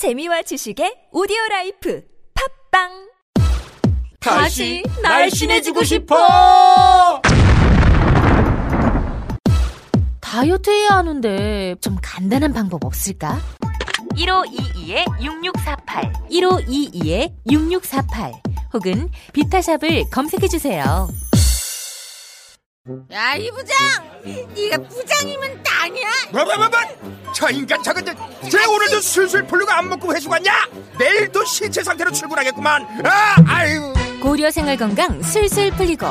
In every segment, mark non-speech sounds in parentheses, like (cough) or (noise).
재미와 지식의 오디오 라이프 팟빵 다시 날씬해지고 싶어! 다이어트 해야 하는데 좀 간단한 방법 없을까? 1522-6648 1522-6648 혹은 비타샵을 검색해 주세요. 야, 이 부장! 네가 부장이면 짱이야? 뭐, 뭐, 뭐, 뭐! 저 인간 저건 쟤 오늘도 술술 풀리고 안 먹고 회식 왔냐? 내일도 신체 상태로 출근하겠구만. 아, 아유. 고려 생활 건강 술술 풀리고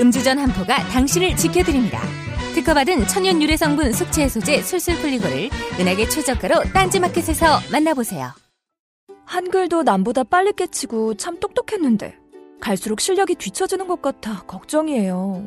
음주전 한포가 당신을 지켜드립니다. 특허받은 천연 유래 성분 숙취 해소제 술술 풀리고를 은하계 최저가로 딴지마켓에서 만나보세요. 한글도 남보다 빨리 깨치고 참 똑똑했는데 갈수록 실력이 뒤처지는 것 같아 걱정이에요.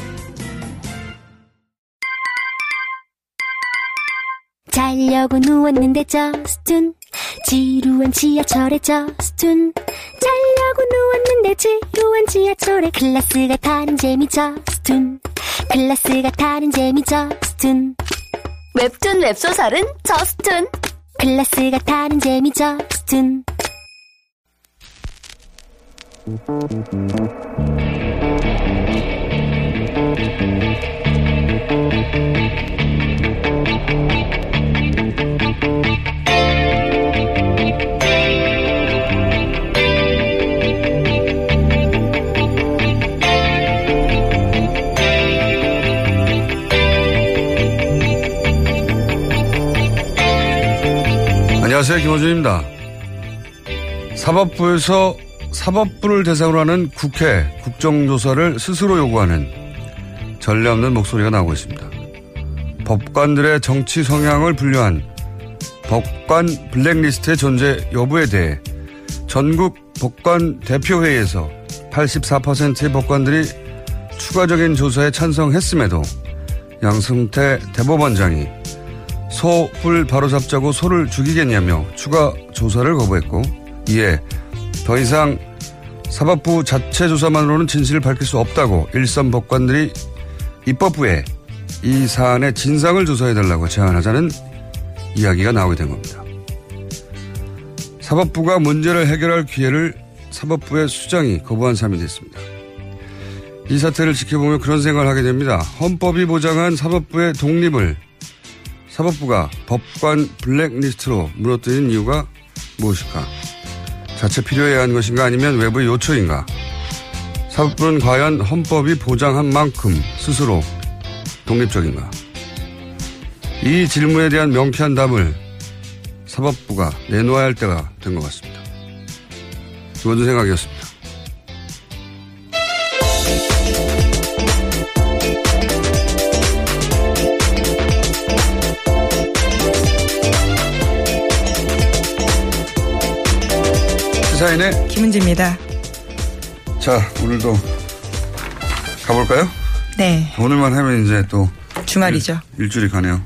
자려고 누웠는데 저스툰 지루한 지하철에 저스툰. 자려고 누웠는데 지루한 지하철에 클래스가 타는 재미 저스툰. 클래스가 타는 재미 저스툰. 웹툰 웹소설은 저스툰. 클래스가 타는 재미 저스툰 안녕하세요. 김호준입니다. 사법부에서 사법부를 대상으로 하는 국회 국정조사를 스스로 요구하는 전례 없는 목소리가 나오고 있습니다. 법관들의 정치 성향을 분류한 법관 블랙리스트의 존재 여부에 대해 전국 법관 대표회의에서 84%의 법관들이 추가적인 조사에 찬성했음에도 양승태 대법원장이 소불 바로잡자고 소를 죽이겠냐며 추가 조사를 거부했고 이에 더 이상 사법부 자체 조사만으로는 진실을 밝힐 수 없다고 일선 법관들이 입법부에 이 사안의 진상을 조사해달라고 제안하자는 이야기가 나오게 된 겁니다. 사법부가 문제를 해결할 기회를 사법부의 수장이 거부한 삶이 됐습니다. 이 사태를 지켜보며 그런 생각을 하게 됩니다. 헌법이 보장한 사법부의 독립을 사법부가 법관 블랙리스트로 무너뜨린 이유가 무엇일까? 자체 필요해야 하는 것인가 아니면 외부의 요청인가? 사법부는 과연 헌법이 보장한 만큼 스스로 독립적인가? 이 질문에 대한 명쾌한 답을 사법부가 내놓아야 할 때가 된 것 같습니다. 모든 생각이었습니다. 시사인의 김은지입니다. 자 오늘도 가볼까요? 네, 오늘만 하면 이제 또 주말이죠. 일, 주일이 가네요.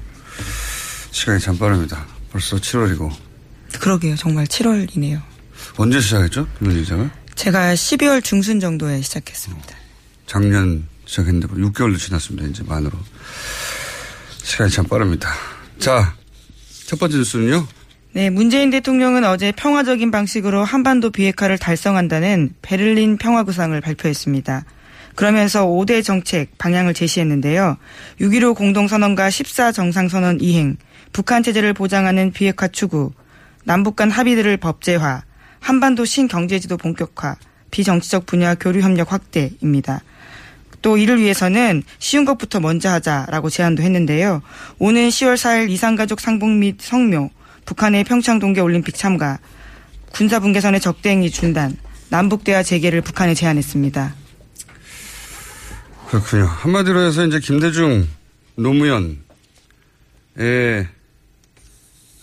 시간이 참 빠릅니다. 벌써 7월이고 그러게요. 정말 7월이네요. 언제 시작했죠? 김현지 기자가? 제가 12월 중순 정도에 시작했습니다. 작년 시작했는데 6개월도 지났습니다. 이제 만으로. 시간이 참 빠릅니다. 자, 첫 번째 뉴스는요. 네, 문재인 대통령은 어제 평화적인 방식으로 한반도 비핵화를 달성한다는 베를린 평화구상을 발표했습니다. 그러면서 5대 정책 방향을 제시했는데요. 6.15 공동선언과 14 정상선언 이행, 북한 체제를 보장하는 비핵화 추구, 남북 간 합의들을 법제화, 한반도 신경제지도 본격화, 비정치적 분야 교류 협력 확대입니다. 또 이를 위해서는 쉬운 것부터 먼저 하자라고 제안도 했는데요. 오는 10월 4일 이산가족 상봉 및 성묘, 북한의 평창 동계 올림픽 참가, 군사 분계선의 적대행위 중단, 남북 대화 재개를 북한에 제안했습니다. 그렇군요. 한마디로 해서 이제 김대중 노무현의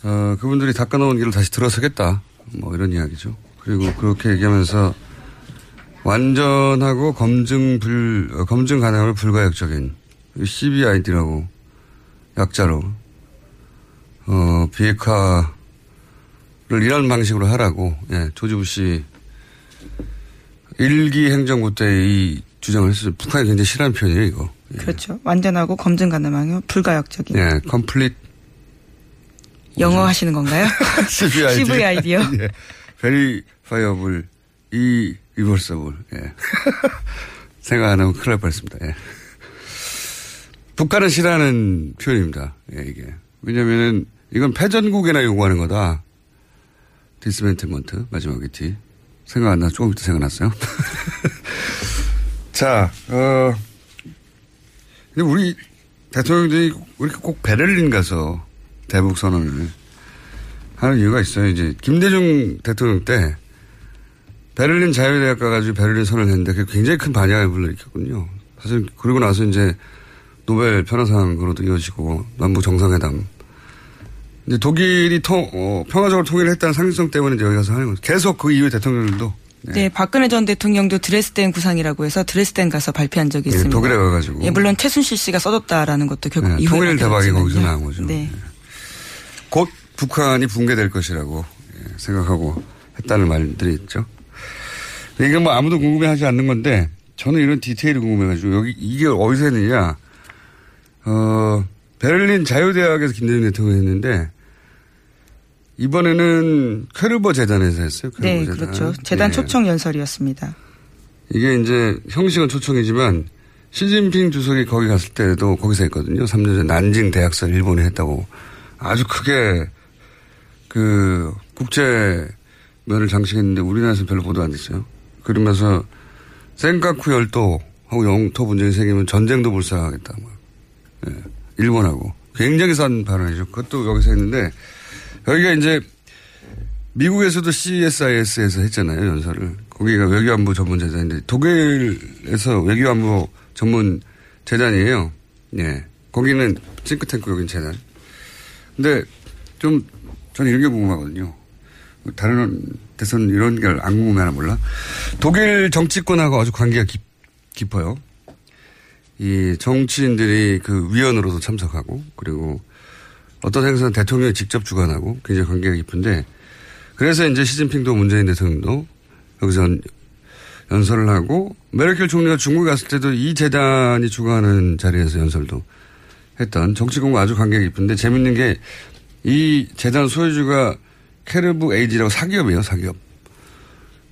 어, 그분들이 닦아놓은 길을 다시 들어서겠다. 뭐 이런 이야기죠. 그리고 그렇게 얘기하면서 완전하고 검증 불, 어, 검증 가능하면 불가역적인 CBID라고 약자로, 어, 비핵화를 이런 방식으로 하라고, 예, 조지 부시 일기 행정부 때 이 주장을 했어요. 북한이 굉장히 싫어하는 표현이에요, 이거. 예. 그렇죠. 완전하고 검증 가능하며 불가역적인. 예, 컴플릿 영어 하시는 건가요? (laughs) CVID. CVID요? 예. verifiable, irreversible. 예. (laughs) 생각 안 하면 큰일 날 뻔했습니다. 예. 북한은 싫어하는 표현입니다. 예, 이게. 왜냐면은 이건 패전국에나 요구하는 거다. dismantlement, 마지막에 T. 생각 안 나, 조금 이따 생각났어요. (laughs) 자, 어, 근데 우리 대통령들이 왜 이렇게 꼭 베를린 가서 대북 선언을 하는 이유가 있어요. 이제 김대중 대통령 때 베를린 자유대학 가가지고 베를린 선언을 했는데 그게 굉장히 큰 반향을 불러일으켰거든요. 사실 그러고 나서 이제 노벨 평화상으로도 이어지고 남북 정상회담. 이제 독일이 통, 어, 평화적으로 통일했다는 상징성 때문에 이제 여기 가서 하는 거죠. 계속 그 이후에 대통령들도 네. 박근혜 전 대통령도 드레스덴 구상이라고 해서 드레스덴 가서 발표한 적이 예, 있습니다. 독일에 가가지고. 예, 물론 최순실 씨가 써줬다라는 것도 결국 네, 통일 대박이. 거기서 나온 거죠. 네. 곧 북한이 붕괴될 것이라고 예, 생각하고 했다는 말들이 있죠. 이게 뭐 아무도 궁금해하지 않는 건데 저는 이런 디테일이 궁금해가지고 여기 이게 어디서 했느냐? 어 베를린 자유대학에서 김대중 대통령이 했는데 이번에는 퀘르버 재단에서 했어요. 퀘르버 네, 재단. 그렇죠. 재단 예. 초청 연설이었습니다. 이게 이제 형식은 초청이지만 시진핑 주석이 거기 갔을 때도 거기서 했거든요. 3년 전 난징 대학설 일본이 했다고 아주 크게 그 국제 면을 장식했는데 우리나라에서 별로 보도 안 됐어요. 그러면서 센카쿠 열도 하고 영토 분쟁이 생기면 전쟁도 불사하겠다. 뭐. 예, 일본하고 굉장히 싼 발언이죠. 그것도 여기서 했는데 여기가 이제 미국에서도 CSIS에서 했잖아요, 연설을. 거기가 외교안보 전문 재단인데, 독일에서 외교안보 전문 재단이에요. 예. 거기는 싱크탱크, 여긴 재단. 근데 좀, 저는 이런 게 궁금하거든요. 다른 데서는 이런 게안 궁금해 하나 몰라. 독일 정치권하고 아주 관계가 깊, 깊어요. 이 정치인들이 그 위원으로도 참석하고, 그리고 어떤 행사는 대통령이 직접 주관하고 굉장히 관계가 깊은데 그래서 이제 시진핑도 문재인 대통령도 여기서 연- 연설을 하고 메르켈 총리가 중국에 갔을 때도 이 재단이 주관하는 자리에서 연설도 했던 정치권과 아주 관계가 깊은데 재밌는 게 이 재단 소유주가 캐르브 에이지라고 사기업이에요, 사기업.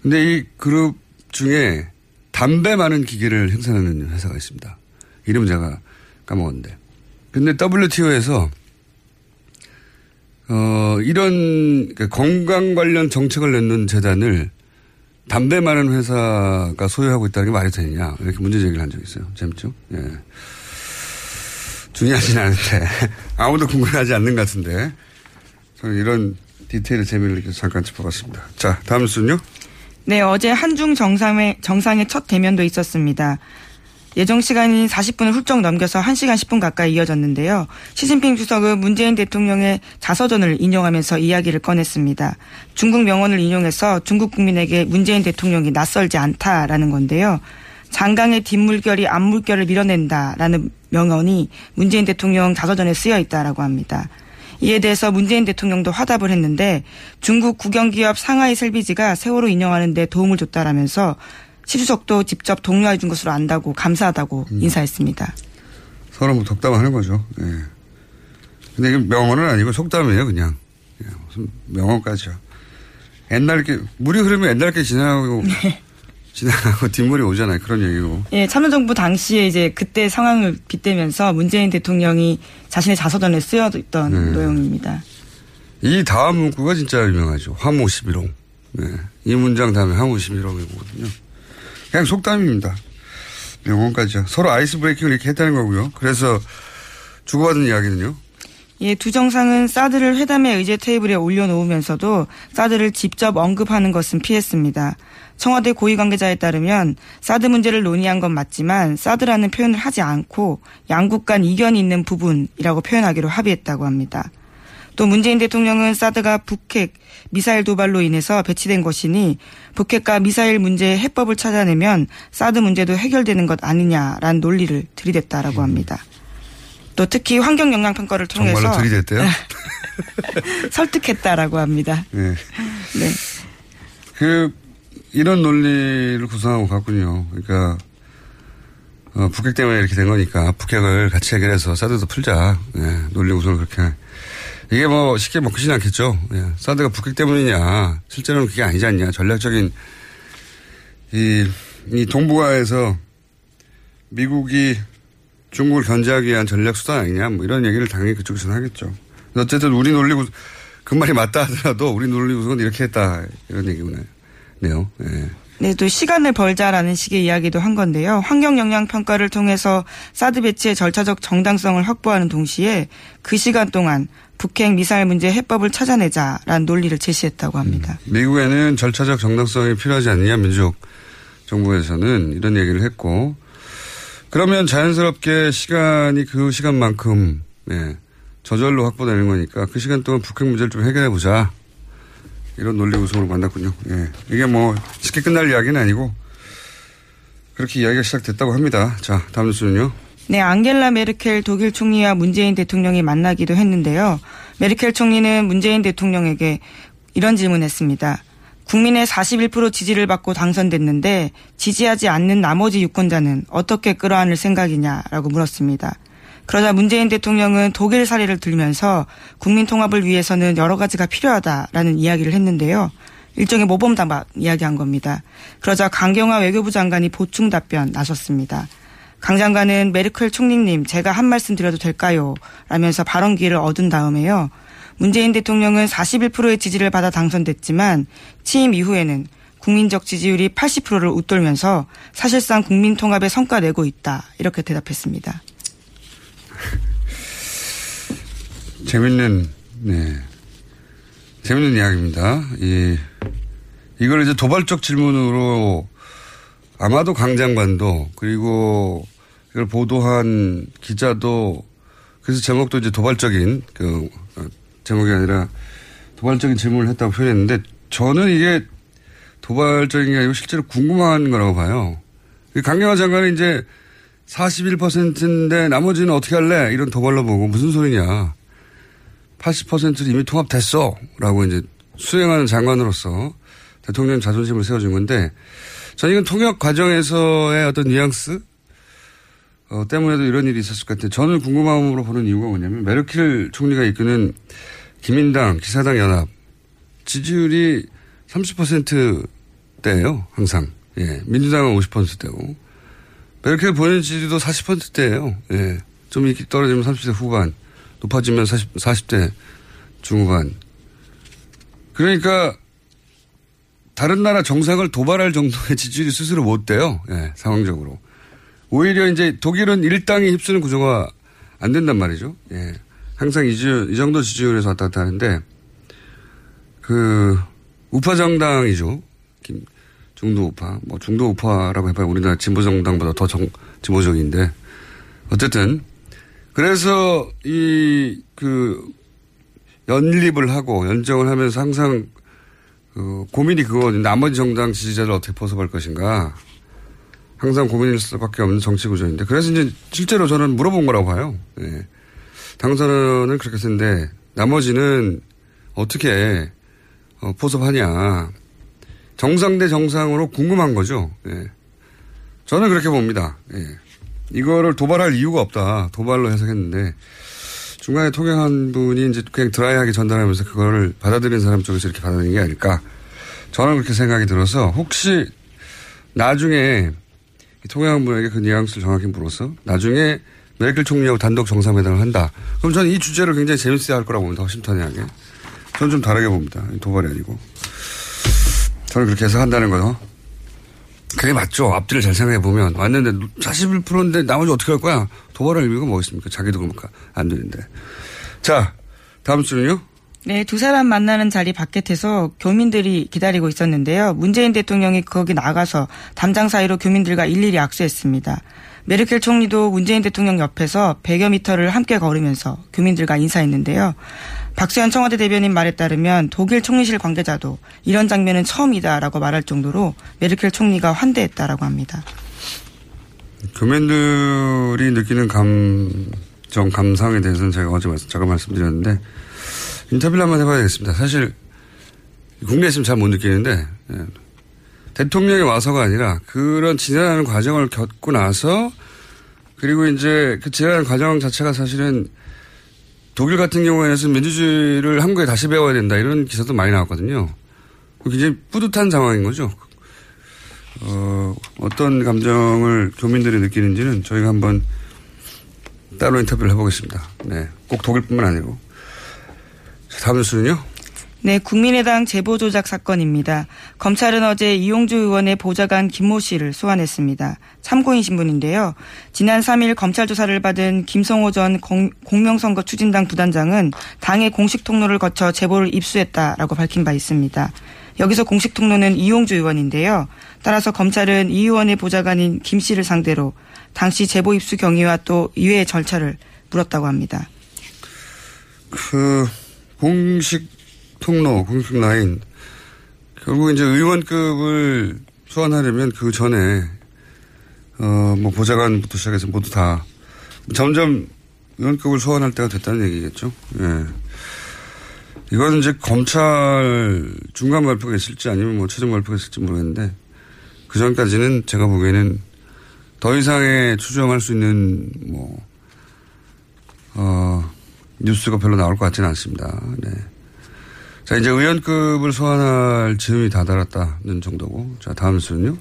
근데 이 그룹 중에 담배 많은 기계를 생산하는 회사가 있습니다. 이름 제가 까먹었는데. 근데 WTO에서 어, 이런 그러니까 건강 관련 정책을 내는 재단을 담배 많은 회사가 소유하고 있다는 게 말이 되느냐 이렇게 문제 제기를 한 적이 있어요. 재밌죠? 예. 중요하진 않은데 (laughs) 아무도 궁금해하지 않는 것 같은데 저는 이런 디테일의 재미를 이렇게 잠깐 짚어봤습니다. 자, 다음 순요. 네, 어제 한중 정상회, 정상의 첫 대면도 있었습니다. 예정 시간이 40분을 훌쩍 넘겨서 1시간 10분 가까이 이어졌는데요. 시진핑 주석은 문재인 대통령의 자서전을 인용하면서 이야기를 꺼냈습니다. 중국 명언을 인용해서 중국 국민에게 문재인 대통령이 낯설지 않다라는 건데요. 장강의 뒷물결이 앞물결을 밀어낸다라는 명언이 문재인 대통령 자서전에 쓰여 있다라고 합니다. 이에 대해서 문재인 대통령도 화답을 했는데 중국 국영기업 상하이 셀비지가 세월호 인용하는 데 도움을 줬다라면서 시주석도 직접 독려해 준 것으로 안다고 감사하다고 인사했습니다. 서로 뭐 덕담하는 거죠. 예. 근데 이게 명언은 아니고 속담이에요, 그냥. 예, 무슨 명언까지요. 옛날 게, 물이 흐르면 옛날 게 지나가고, (laughs) 지나가고 뒷물이 오잖아요. 그런 얘기고. 예, 참여정부 당시에 이제 그때 상황을 빗대면서 문재인 대통령이 자신의 자서전에 쓰여있던 네. 내용입니다. 이 다음 문구가 진짜 유명하죠. 화모 11홍. 네. 이 문장 다음에 화모 11홍이거든요. 그냥 속담입니다. 명언까지요. 서로 아이스 브레이킹을 이렇게 했다는 거고요. 그래서 주고받은 이야기는요. 예, 두 정상은 사드를 회담의 의제 테이블에 올려놓으면서도 사드를 직접 언급하는 것은 피했습니다. 청와대 고위 관계자에 따르면 사드 문제를 논의한 건 맞지만 사드라는 표현을 하지 않고 양국 간 이견이 있는 부분이라고 표현하기로 합의했다고 합니다. 또 문재인 대통령은 사드가 북핵 미사일 도발로 인해서 배치된 것이니 북핵과 미사일 문제의 해법을 찾아내면 사드 문제도 해결되는 것 아니냐라는 논리를 들이댔다라고 합니다. 또 특히 환경 영향 평가를 통해서 정말로 들이댔대요? (laughs) 설득했다라고 합니다. 네. 네. 그 이런 논리를 구성하고 갔군요. 그러니까 어, 북핵 때문에 이렇게 된 거니까 북핵을 같이 해결해서 사드도 풀자. 예, 논리 구성을 그렇게. 이게 뭐 쉽게 먹히진 않겠죠. 예, 사드가 북핵 때문이냐. 실제로는 그게 아니지 않냐. 전략적인 이, 이 동북아에서 미국이 중국을 견제하기 위한 전략 수단 아니냐. 뭐 이런 얘기를 당연히 그쪽에서는 하겠죠. 어쨌든 우리 논리 구성, 그 말이 맞다 하더라도 우리 논리 구성은 이렇게 했다. 이런 얘기구나. 예. 네, 또 시간을 벌자라는 식의 이야기도 한 건데요. 환경 영향 평가를 통해서 사드 배치의 절차적 정당성을 확보하는 동시에 그 시간 동안 북핵 미사일 문제 해법을 찾아내자라는 논리를 제시했다고 합니다. 미국에는 절차적 정당성이 필요하지 않느냐 민족 정부에서는 이런 얘기를 했고 그러면 자연스럽게 시간이 그 시간만큼 예, 저절로 확보되는 거니까 그 시간 동안 북핵 문제를 좀 해결해 보자 이런 논리 구성으로 만났군요. 예. 이게 뭐 쉽게 끝날 이야기는 아니고 그렇게 이야기가 시작됐다고 합니다. 자 다음 뉴스는요. 네, 앙겔라 메르켈 독일 총리와 문재인 대통령이 만나기도 했는데요. 메르켈 총리는 문재인 대통령에게 이런 질문했습니다. 국민의 41% 지지를 받고 당선됐는데 지지하지 않는 나머지 유권자는 어떻게 끌어안을 생각이냐라고 물었습니다. 그러자 문재인 대통령은 독일 사례를 들면서 국민 통합을 위해서는 여러 가지가 필요하다라는 이야기를 했는데요. 일종의 모범답안 이야기한 겁니다. 그러자 강경화 외교부 장관이 보충 답변 나섰습니다. 강 장관은 메르켈 총리님 제가 한 말씀 드려도 될까요? 라면서 발언 기회를 얻은 다음에요. 문재인 대통령은 41%의 지지를 받아 당선됐지만 취임 이후에는 국민적 지지율이 80%를 웃돌면서 사실상 국민 통합에 성과 내고 있다. 이렇게 대답했습니다. (laughs) 재밌는 네 재밌는 이야기입니다. 이 이걸 이제 도발적 질문으로 아마도 강 장관도 그리고 이걸 보도한 기자도 그래서 제목도 이제 도발적인 그 어, 제목이 아니라 도발적인 질문을 했다고 표현했는데 저는 이게 도발적인 게 아니고 실제로 궁금한 거라고 봐요. 강경화 장관은 이제 41%인데 나머지는 어떻게 할래? 이런 도발로 보고 무슨 소리냐. 80%는 이미 통합됐어. 라고 이제 수행하는 장관으로서 대통령 자존심을 세워준 건데 저는 이건 통역 과정에서의 어떤 뉘앙스 어, 때문에도 이런 일이 있었을 것 같아요. 저는 궁금함으로 보는 이유가 뭐냐면 메르켈 총리가 이끄는 기민당, 기사당 연합 지지율이 30%대예요. 항상. 예. 민주당은 50%대고 메르켈 본인 지지도 40%대예요. 예. 좀 이렇게 떨어지면 30대 후반, 높아지면 40, 40대 중후반. 그러니까 다른 나라 정상을 도발할 정도의 지지율이 스스로 못 돼요. 예, 상황적으로. 오히려 이제 독일은 일당이 휩쓰는 구조가 안 된단 말이죠. 예. 항상 이, 주, 이 정도 지지율에서 왔다 갔다 하는데, 그, 우파 정당이죠. 김, 중도 우파. 뭐 중도 우파라고 해봐야 우리나라 진보 정당보다 더 정, 진보적인데, 어쨌든, 그래서 이, 그, 연립을 하고 연정을 하면서 항상 그 고민이 그거거든요. 나머지 정당 지지자를 어떻게 포섭할 것인가. 항상 고민일 수밖에 없는 정치 구조인데. 그래서 이제 실제로 저는 물어본 거라고 봐요. 예. 당선은 그렇게 했는데 나머지는 어떻게 어, 포섭하냐. 정상 대 정상으로 궁금한 거죠. 예. 저는 그렇게 봅니다. 예. 이거를 도발할 이유가 없다. 도발로 해석했는데 중간에 통역한 분이 이제 그냥 드라이하게 전달하면서 그거를 받아들인 사람 쪽에서 이렇게 받아들인 게 아닐까. 저는 그렇게 생각이 들어서 혹시 나중에 통역한 분에게 그 뉘앙스를 정확히 물어서 나중에 메르켈 총리하고 단독 정상회담을 한다. 그럼 저는 이 주제를 굉장히 재밌어야 할 거라고 봅니다. 심탄회하게. 저는 좀 다르게 봅니다. 도발이 아니고. 저는 그렇게 해석한다는 거요. 그게 맞죠. 앞뒤를 잘 생각해 보면 왔는데 41%인데 나머지 어떻게 할 거야? 도발할 의미가 뭐 있습니까? 자기도 그러니까 안 되는데. 자, 다음 주는요. 네, 두 사람 만나는 자리 바깥에서 교민들이 기다리고 있었는데요. 문재인 대통령이 거기 나가서 담장 사이로 교민들과 일일이 악수했습니다. 메르켈 총리도 문재인 대통령 옆에서 100여 미터를 함께 걸으면서 교민들과 인사했는데요. 박수현 청와대 대변인 말에 따르면 독일 총리실 관계자도 이런 장면은 처음이다라고 말할 정도로 메르켈 총리가 환대했다라고 합니다. 교민들이 느끼는 감정, 감상에 대해서는 제가 어제 잠깐 말씀드렸는데 인터뷰를 한번 해봐야겠습니다. 사실 국내에 있으면 잘못 느끼는데 예. 대통령이 와서가 아니라 그런 지나가는 과정을 겪고 나서 그리고 이제 그 지나가는 과정 자체가 사실은 독일 같은 경우에는 민주주의를 한국에 다시 배워야 된다 이런 기사도 많이 나왔거든요. 굉장히 뿌듯한 상황인 거죠. 어, 어떤 감정을 교민들이 느끼는지는 저희가 한번 따로 인터뷰를 해보겠습니다. 네. 꼭 독일뿐만 아니고. 다음 뉴스는요? 네, 국민의당 제보 조작 사건입니다. 검찰은 어제 이용주 의원의 보좌관 김모 씨를 소환했습니다. 참고인 신분인데요. 지난 3일 검찰 조사를 받은 김성호 전 공, 공명선거 추진당 부단장은 당의 공식 통로를 거쳐 제보를 입수했다라고 밝힌 바 있습니다. 여기서 공식 통로는 이용주 의원인데요. 따라서 검찰은 이 의원의 보좌관인 김 씨를 상대로 당시 제보 입수 경위와 또 이외의 절차를 물었다고 합니다. 그 공식 통로, 공식 라인 결국 이제 의원급을 소환하려면 그 전에 어 뭐 보좌관부터 시작해서 모두 다 점점 의원급을 소환할 때가 됐다는 얘기겠죠. 예. 이건 이제 검찰 중간 발표가 있을지 아니면 뭐 최종 발표가 있을지 모르겠는데 그 전까지는 제가 보기에는 더 이상의 추정할 수 있는 뭐, 어, 뉴스가 별로 나올 것 같지는 않습니다. 네. 자, 이제 의원급을 소환할 즈음이 다다랐다는 정도고. 자, 다음 뉴스는요?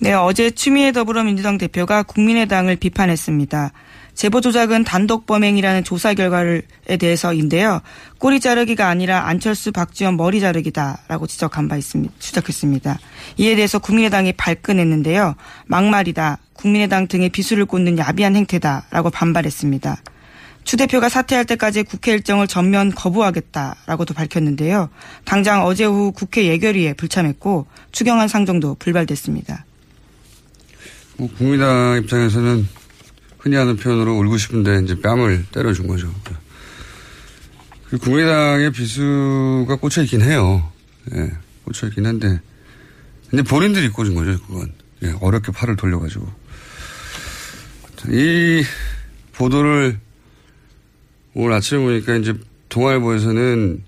네, 어제 추미애 더불어민주당 대표가 국민의당을 비판했습니다. 제보 조작은 단독 범행이라는 조사 결과에 대해서인데요. 꼬리 자르기가 아니라 안철수 박지원 머리 자르기다라고 지적한 바 있습니다. 추적했습니다. 이에 대해서 국민의당이 발끈했는데요. 막말이다. 국민의당 등의 비수를 꽂는 야비한 행태다라고 반발했습니다. 추 대표가 사퇴할 때까지 국회 일정을 전면 거부하겠다라고도 밝혔는데요. 당장 어제 오후 국회 예결위에 불참했고 추경안 상정도 불발됐습니다. 뭐 국민당 입장에서는 흔히 하는 표현으로 울고 싶은데 이제 뺨을 때려준 거죠. 그 국민당의 비수가 꽂혀 있긴 해요. 예, 꽂혀 있긴 한데 이제 본인들이 꽂은 거죠, 그건. 예, 어렵게 팔을 돌려가지고. 이 보도를 오늘 아침에 보니까 이제 동아일보에서는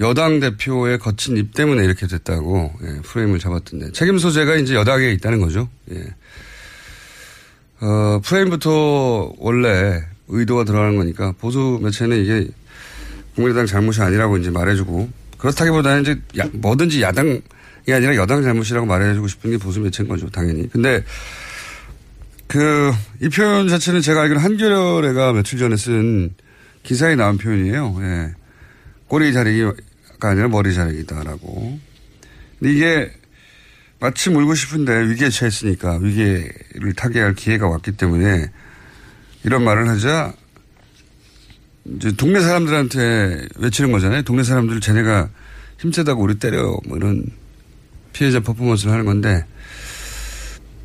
여당 대표의 거친 입 때문에 이렇게 됐다고 예, 프레임을 잡았던데 책임 소재가 이제 여당에 있다는 거죠. 예. 어, 프레임부터 원래 의도가 들어가는 거니까 보수 매체는 이게 국민의당 잘못이 아니라고 이제 말해주고 그렇다기보다는 이제 야, 뭐든지 야당이 아니라 여당 잘못이라고 말해주고 싶은 게 보수 매체인 거죠, 당연히. 근데 그 이 표현 자체는 제가 알기로 한겨레가 며칠 전에 쓴 기사에 나온 표현이에요. 예. 꼬리 자르기가 아니라 머리 자르기다라고. 근데 이게 마침 울고 싶은데 위기에 처했으니까 위기를 타개할 기회가 왔기 때문에 이런 말을 하자 이제 동네 사람들한테 외치는 거잖아요. 동네 사람들 쟤네가 힘세다고 우리 때려 뭐 이런 피해자 퍼포먼스를 하는 건데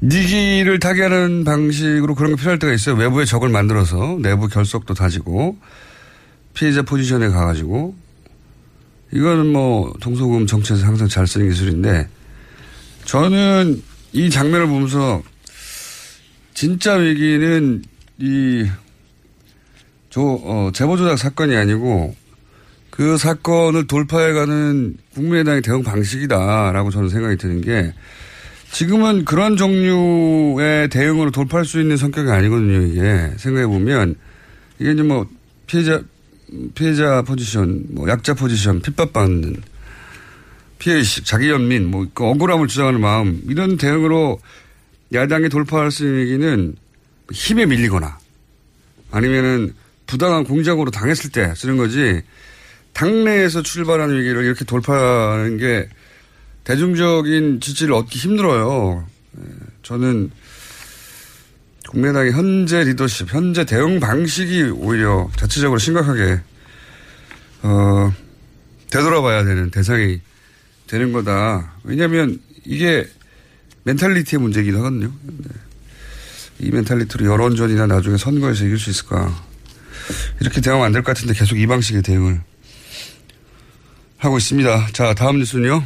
니기를 타개하는 방식으로 그런 게 필요할 때가 있어요. 외부의 적을 만들어서 내부 결속도 다지고 피해자 포지션에 가가지고 이거는 뭐 동서고금 정치에서 항상 잘 쓰는 기술인데 저는 이 장면을 보면서 진짜 위기는 이 조, 어, 제보조작 사건이 아니고 그 사건을 돌파해가는 국민의당의 대응 방식이다라고 저는 생각이 드는 게 지금은 그런 종류의 대응으로 돌파할 수 있는 성격이 아니거든요, 이게. 생각해보면 이게 이제 뭐 피해자, 피해자 포지션, 뭐 약자 포지션, 핍박받는 피해의식, 자기 연민, 뭐, 그 억울함을 주장하는 마음, 이런 대응으로 야당이 돌파할 수 있는 얘기는 힘에 밀리거나 아니면은 부당한 공작으로 당했을 때 쓰는 거지 당내에서 출발하는 위기를 이렇게 돌파하는 게 대중적인 지지를 얻기 힘들어요. 예, 저는 국민의당의 현재 리더십, 현재 대응 방식이 오히려 자체적으로 심각하게 어, 되돌아봐야 되는 대상이 되는 거다. 왜냐하면 이게 멘탈리티의 문제이기도 하거든요. 네. 이 멘탈리티로 여론전이나 나중에 선거에서 이길 수 있을까. 이렇게 대응하면 안 될 것 같은데 계속 이 방식의 대응을 하고 있습니다. 자, 다음 뉴스는요.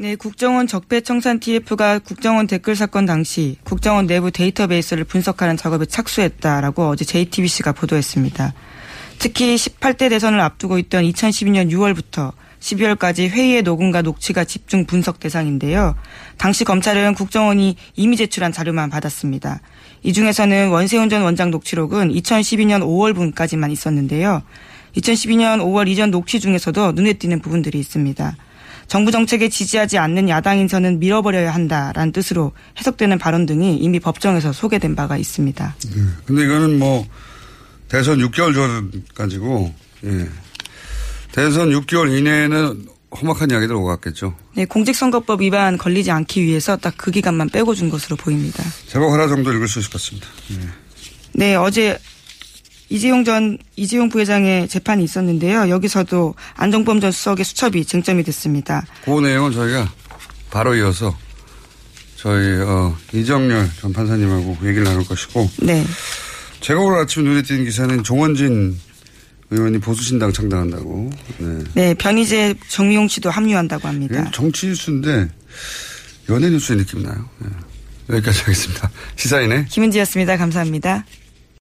네, 국정원 적폐청산 TF가 국정원 댓글 사건 당시 국정원 내부 데이터베이스를 분석하는 작업에 착수했다라고 어제 JTBC가 보도했습니다. 특히 18대 대선을 앞두고 있던 2012년 6월부터 12월까지 회의의 녹음과 녹취가 집중 분석 대상인데요. 당시 검찰은 국정원이 이미 제출한 자료만 받았습니다. 이 중에서는 원세훈 전 원장 녹취록은 2012년 5월분까지만 있었는데요. 2012년 5월 이전 녹취 중에서도 눈에 띄는 부분들이 있습니다. 정부 정책에 지지하지 않는 야당 인선은 밀어버려야 한다라는 뜻으로 해석되는 발언 등이 이미 법정에서 소개된 바가 있습니다. 근데 이거는 뭐 대선 6개월 전까지고 예. 대선 6개월 이내에는 험악한 이야기들 오갔겠죠. 네, 공직선거법 위반 걸리지 않기 위해서 딱 그 기간만 빼고 준 것으로 보입니다. 제목 하나 정도 읽을 수 있을 것 같습니다. 예. 네, 어제 이재용 전 이재용 부회장의 재판이 있었는데요. 여기서도 안정범 전 수석의 수첩이 쟁점이 됐습니다. 그 내용은 저희가 바로 이어서 저희 어, 이정렬 전 판사님하고 얘기를 나눌 것이고 네. 제가 오늘 아침 눈에 띄는 기사는 종원진 의원이 보수신당 창당한다고. 네. 네, 변희재 정미용 씨도 합류한다고 합니다. 정치 뉴스인데 연예 뉴스의 느낌 나요. 네. 여기까지 하겠습니다. 시사인의 김은지였습니다. 감사합니다.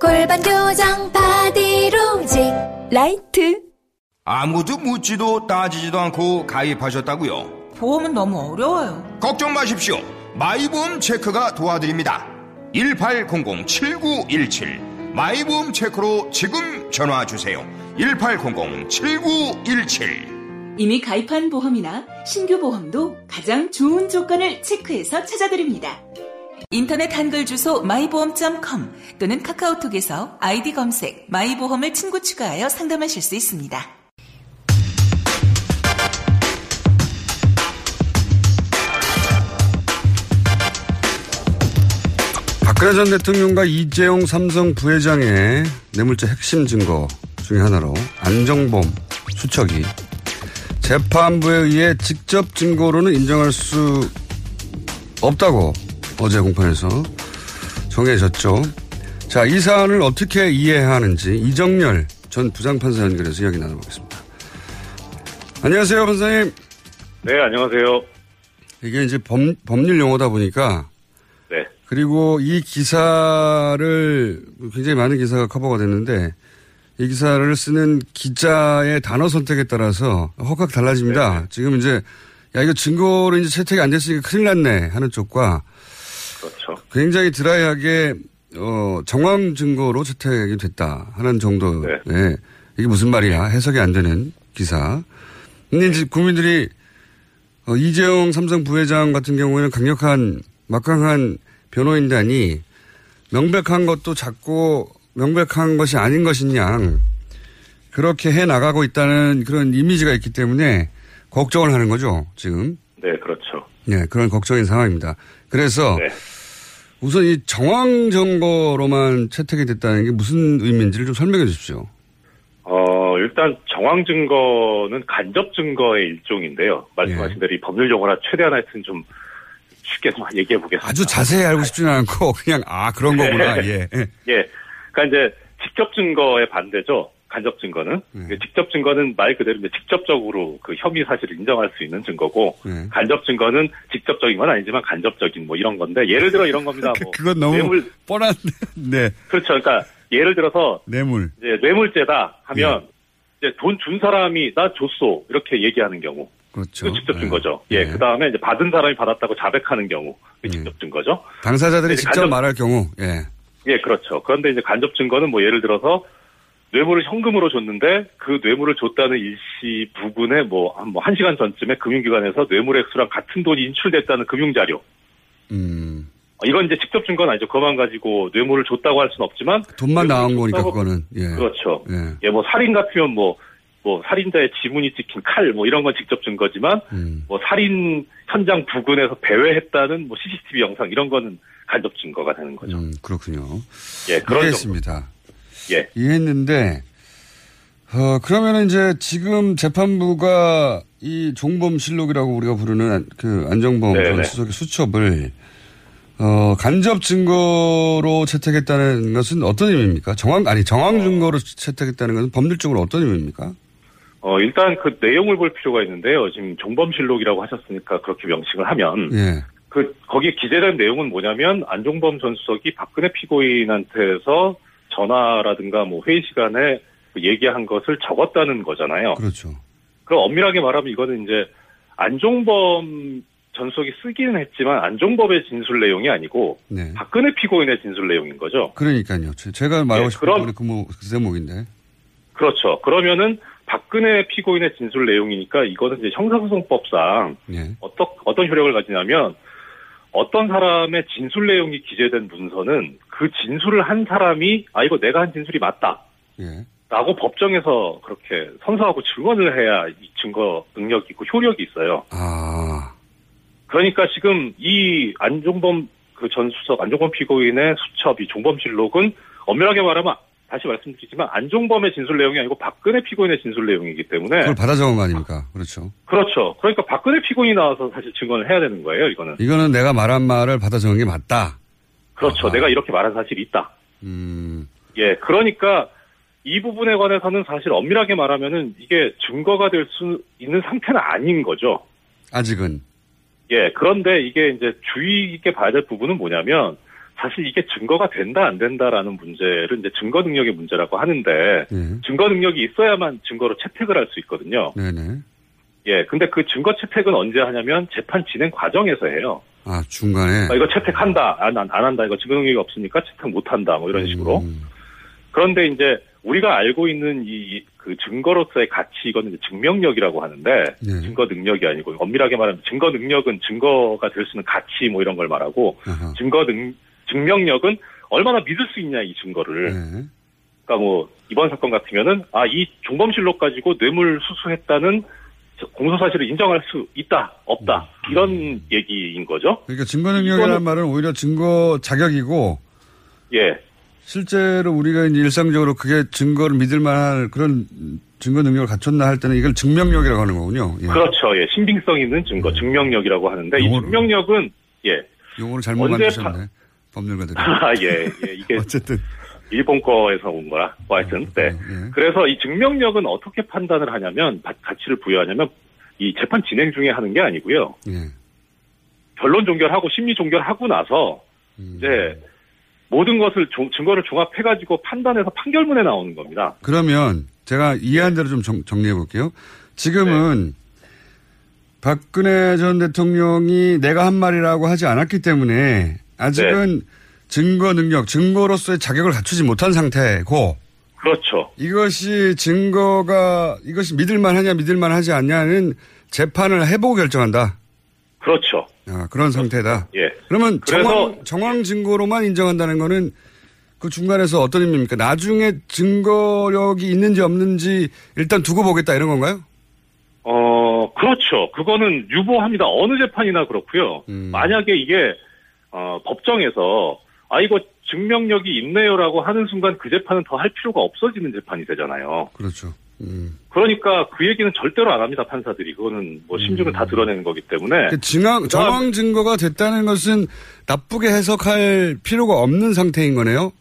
골반 교정 바디로직 라이트. 아무도 묻지도 따지지도 않고 가입하셨다고요? 보험은 너무 어려워요. 걱정 마십시오. 마이보험 체크가 도와드립니다. 1800-7917 마이보험 체크로 지금 전화 주세요. 1800-7917 이미 가입한 보험이나 신규 보험도 가장 좋은 조건을 체크해서 찾아드립니다. 인터넷 한글 주소 마이보험.com 또는 카카오톡에서 아이디 검색 마이보험을 친구 추가하여 상담하실 수 있습니다. 박근혜 전 대통령과 이재용 삼성 부회장의 뇌물죄 핵심 증거 중의 하나로 안정범 수척이 재판부에 의해 직접 증거로는 인정할 수 없다고 어제 공판에서 정해졌죠. 자, 이 사안을 어떻게 이해해야 하는지 이정렬 전 부장판사 연결해서 이야기 나눠보겠습니다. 안녕하세요, 판사님. 네, 안녕하세요. 이게 이제 법, 법률 용어다 보니까 네. 그리고 이 기사를 굉장히 많은 기사가 커버가 됐는데 이 기사를 쓰는 기자의 단어 선택에 따라서 확확 달라집니다. 지금 이제 야 이거 증거로 이제 채택이 안 됐으니까 큰일 났네 하는 쪽과 그렇죠. 굉장히 드라이하게 어 정황 증거로 채택이 됐다 하는 정도의 이게 무슨 말이야 해석이 안 되는 기사. 근데 이제 국민들이 어, 이재용 삼성 부회장 같은 경우에는 강력한 막강한 변호인단이 명백한 것도 자꾸 명백한 것이 아닌 것이냐 그렇게 해 나가고 있다는 그런 이미지가 있기 때문에 걱정을 하는 거죠 지금. 네, 그렇죠. 네, 그런 걱정인 상황입니다. 그래서 우선 이 정황 증거로만 채택이 됐다는 게 무슨 의미인지를 좀 설명해 주십시오. 어, 일단 정황 증거는 간접 증거의 일종인데요. 말씀하신 예. 대로 이 법률 용어라 최대한 하여튼 좀 쉽게 좀 얘기해 보겠습니다. 아주 자세히 알고 싶지는 않고 그냥 아 그런 거구나. 예. 예. 예. 그러니까 이제 직접 증거의 반대죠. 간접 증거는 그 직접 증거는 말 그대로 직접적으로 그 혐의 사실을 인정할 수 있는 증거고 네. 간접 증거는 직접적인 건 아니지만 간접적인 뭐 이런 건데 예를 들어 이런 겁니다. (laughs) 뭐 그건 너무 뇌물 뻔한, 네. 그렇죠. 그러니까 예를 들어서 뇌물. 이제 뇌물죄다 하면 네. 이제 돈 준 사람이 나 줬어 이렇게 얘기하는 경우 그렇죠. 그 직접 네. 증거죠. 예, 그 다음에 이제 받은 사람이 받았다고 자백하는 경우 그 직접 증거죠. 당사자들이 직접 간접- 말할 경우, 예. 예, 그렇죠. 그런데 이제 간접 증거는 뭐 예를 들어서 뇌물을 현금으로 줬는데 그 뇌물을 줬다는 일시 부분에 뭐한뭐한 시간 전쯤에 금융기관에서 뇌물 액수랑 같은 돈이 인출됐다는 금융자료. 음. 어, 이건 이제 직접 증거는 아니죠. 그만 가지고 뇌물을 줬다고 할 수는 없지만 돈만 나온 거니까, 그거는. 예. 그렇죠. 예. 예, 뭐 살인 같으면 뭐, 뭐 살인자의 지문이 찍힌 칼, 뭐 이런 건 직접 증거지만, 음. 뭐 살인 현장 부근에서 배회했다는 뭐 CCTV 영상 이런 거는 간접 증거가 되는 거죠. 음, 그렇군요. 예, 그런 이해했습니다. 예. 이해했는데, 어, 그러면은 이제 지금 재판부가 이 종범 실록이라고 우리가 부르는 그 안정범. 전 수석의 수첩을 어, 간접 증거로 채택했다는 것은 어떤 의미입니까? 정황, 아니, 정황 증거로 채택했다는 것은 법률적으로 어떤 의미입니까? 어, 일단 그 내용을 볼 필요가 있는데요. 지금 종범 실록이라고 하셨으니까 그렇게 명칭을 하면, 예. 그, 거기에 기재된 내용은 뭐냐면, 안종범 전 수석이 박근혜 피고인한테서 전화라든가 뭐 회의 시간에 그 얘기한 것을 적었다는 거잖아요. 그렇죠. 그럼 엄밀하게 말하면 이거는 이제 안종범 전 수석이 쓰기는 했지만 안종범의 진술 내용이 아니고 네. 박근혜 피고인의 진술 내용인 거죠. 그러니까요. 제- 제가 말하고 예, 싶은 그럼- 그, 뭐, 그 대목인데. 그렇죠. 그러면은 박근혜 피고인의 진술 내용이니까 이거는 이제 형사소송법상 예. 어떤 어떤 효력을 가지냐면 어떤 사람의 진술 내용이 기재된 문서는 그 진술을 한 사람이 아 이거 내가 한 진술이 맞다. 예. 라고 법정에서 그렇게 선서하고 증언을 해야 이 증거 능력이 있고 효력이 있어요. 아, 그러니까 지금 이 안종범 그 전 수석 안종범 피고인의 수첩 이 종범 실록은 엄밀하게 말하면 다시 말씀드리지만 안종범의 진술 내용이 아니고 박근혜 피고인의 진술 내용이기 때문에 그걸 받아 적은 거 아닙니까? 그렇죠. 그렇죠. 그러니까 박근혜 피고인이 나와서 사실 증언을 해야 되는 거예요. 이거는 이거는 내가 말한 말을 받아 적은 게 맞다. 그렇죠. 내가 이렇게 말한 사실이 있다. 음, 예, 그러니까 이 부분에 관해서는 사실 엄밀하게 말하면은 이게 증거가 될 수 있는 상태는 아닌 거죠. 아직은. 예, 그런데 이게 이제 주의 있게 봐야 될 부분은 뭐냐면 사실 이게 증거가 된다 안 된다라는 문제를 이제 증거 능력의 문제라고 하는데 예. 증거 능력이 있어야만 증거로 채택을 할 수 있거든요. 네네. 예, 근데 그 증거 채택은 언제 하냐면 재판 진행 과정에서 해요. 아, 중간에. 아, 이거 채택한다, 안, 안, 안 한다, 이거 증거 능력이 없으니까 채택 못 한다, 뭐 이런 식으로. 그런데 이제 우리가 알고 있는 이 그 증거로서의 가치 이거는 증명력이라고 하는데 네. 증거 능력이 아니고 엄밀하게 말하면 증거 능력은 증거가 될 수 있는 가치 뭐 이런 걸 말하고 아하. 증거 능 증명력은 얼마나 믿을 수 있냐 이 증거를. 네. 그러니까 뭐 이번 사건 같으면은 아 이 종범실록 가지고 뇌물 수수했다는 공소 사실을 인정할 수 있다 없다 이런 얘기인 거죠. 그러니까 증거 능력이라는 이거는- 말은 오히려 증거 자격이고 예. 실제로 우리가 이제 일상적으로 그게 증거를 믿을 만한 그런 증거 능력을 갖췄나 할 때는 이걸 증명력이라고 하는 거군요. 예. 그렇죠. 예. 신빙성 있는 증거 증명력이라고 하는데 이 용어를- 증명력은 예. 용어를 잘못 언제 만드셨네. 법률가들이. (laughs) 아, 예, 예. 이게 어쨌든 일본 거에서 온 거라. 뭐 하여튼 네. 그래서 이 증명력은 어떻게 판단을 하냐면 가- 가치를 부여하냐면 이 재판 진행 중에 하는 게 아니고요. 예. 결론 종결하고 심리 종결하고 나서 음. 이제 모든 것을 종- 증거를 종합해가지고 판단해서 판결문에 나오는 겁니다. 그러면 제가 이해한 대로 좀 정, 정리해 볼게요. 지금은 박근혜 전 대통령이 내가 한 말이라고 하지 않았기 때문에 아직은 증거 능력, 증거로서의 자격을 갖추지 못한 상태고 그렇죠. 이것이 증거가 이것이 믿을만 하냐 믿을만 하지 않냐는 재판을 해보고 결정한다. 그렇죠. 아, 그런 상태다. 예. 그러면 정황, 정황 증거로만 인정한다는 거는 그 중간에서 어떤 의미입니까? 나중에 증거력이 있는지 없는지 일단 두고 보겠다 이런 건가요? 어, 그렇죠. 그거는 유보합니다. 어느 재판이나 그렇고요. 음. 만약에 이게 어, 법정에서 아 이거 증명력이 있네요라고 하는 순간 그 재판은 더 할 필요가 없어지는 재판이 되잖아요. 그렇죠. 음. 그러니까 그 얘기는 절대로 안 합니다 판사들이 그거는 뭐 심증을 다 드러내는 거기 때문에 그 증황, 정황 증거가 됐다는 것은 나쁘게 해석할 필요가 없는 상태인 거네요?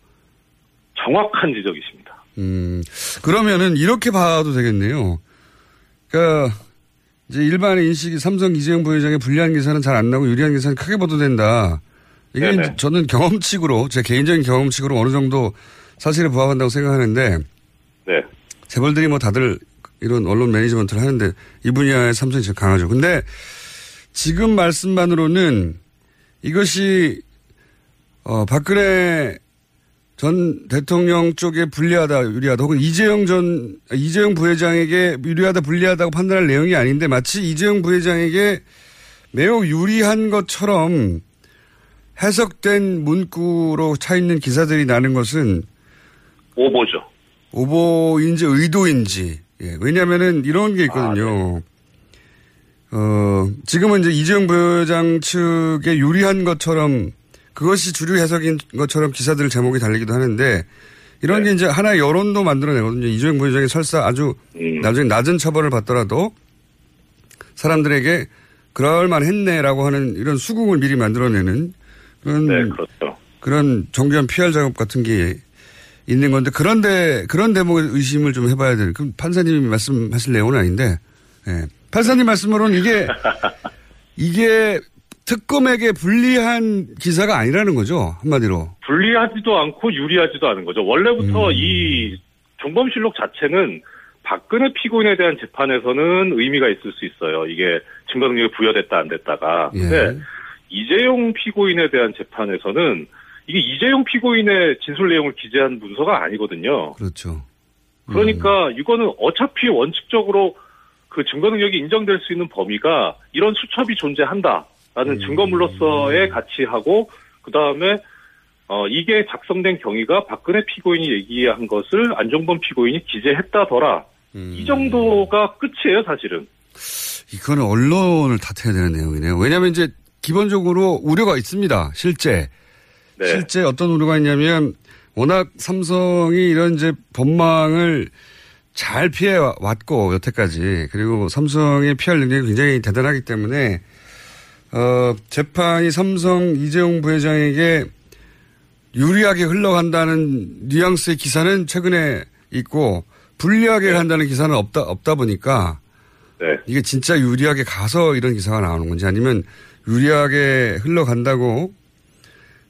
정확한 지적이십니다. 음, 그러면은 이렇게 봐도 되겠네요. 그러니까 이제 일반의 인식이 삼성 이재용 부회장의 불리한 기사는 잘 안 나고 유리한 기사는 크게 보도된다. 이게 네네. 저는 경험칙으로 제 개인적인 경험칙으로 어느 정도 사실에 부합한다고 생각하는데 네. 재벌들이 뭐 다들 이런 언론 매니지먼트를 하는데 이 분야에 삼성이 제일 강하죠. 근데 지금 말씀만으로는 이것이 어 박근혜 전 대통령 쪽에 불리하다 유리하다 혹은 이재용 전 이재용 부회장에게 유리하다 불리하다고 판단할 내용이 아닌데 마치 이재용 부회장에게 매우 유리한 것처럼 해석된 문구로 차 있는 기사들이 나는 것은 오보죠. 오보인지 의도인지. 예, 왜냐면은 이런 게 있거든요. 어, 지금은 이제 이재용 부회장 측에 유리한 것처럼 그것이 주류 해석인 것처럼 기사들 제목이 달리기도 하는데 이런 게 이제 하나의 여론도 만들어내거든요. 이재용 부회장이 설사 아주 나중에 낮은 처벌을 받더라도 사람들에게 그럴만 했네라고 하는 이런 수긍을 미리 만들어내는 그런 네, 그렇죠. 그런 정교한 PR 작업 같은 게 있는 건데 그런데 그런 대목에 의심을 좀 해봐야 되는. 그럼 판사님이 말씀하실 내용은 아닌데, 예. 판사님 말씀으로는 이게 (laughs) 이게 특검에게 불리한 기사가 아니라는 거죠 한마디로. 불리하지도 않고 유리하지도 않은 거죠. 원래부터 음. 이 종범실록 자체는 박근혜 피고인에 대한 재판에서는 의미가 있을 수 있어요. 이게 증거 능력이 부여됐다 안 됐다가. 예. 근데 이재용 피고인에 대한 재판에서는 이게 이재용 피고인의 진술 내용을 기재한 문서가 아니거든요. 그렇죠. 그러니까 이거는 어차피 원칙적으로 그 증거 능력이 인정될 수 있는 범위가 이런 수첩이 존재한다라는 증거물로서의 가치하고 그 다음에 어 이게 작성된 경위가 박근혜 피고인이 얘기한 것을 안종범 피고인이 기재했다더라. 이 정도가 끝이에요, 사실은. 이거는 언론을 탓해야 되는 내용이네요. 왜냐하면 이제 기본적으로 우려가 있습니다. 실제. 네. 실제 어떤 우려가 있냐면 워낙 삼성이 이런 이제 법망을 잘 피해 왔고 여태까지 그리고 삼성의 피할 능력이 굉장히 대단하기 때문에 어 재판이 삼성 이재용 부회장에게 유리하게 흘러간다는 뉘앙스의 기사는 최근에 있고 불리하게 한다는 기사는 없다 없다 보니까 네. 이게 진짜 유리하게 가서 이런 기사가 나오는 건지 아니면 유리하게 흘러간다고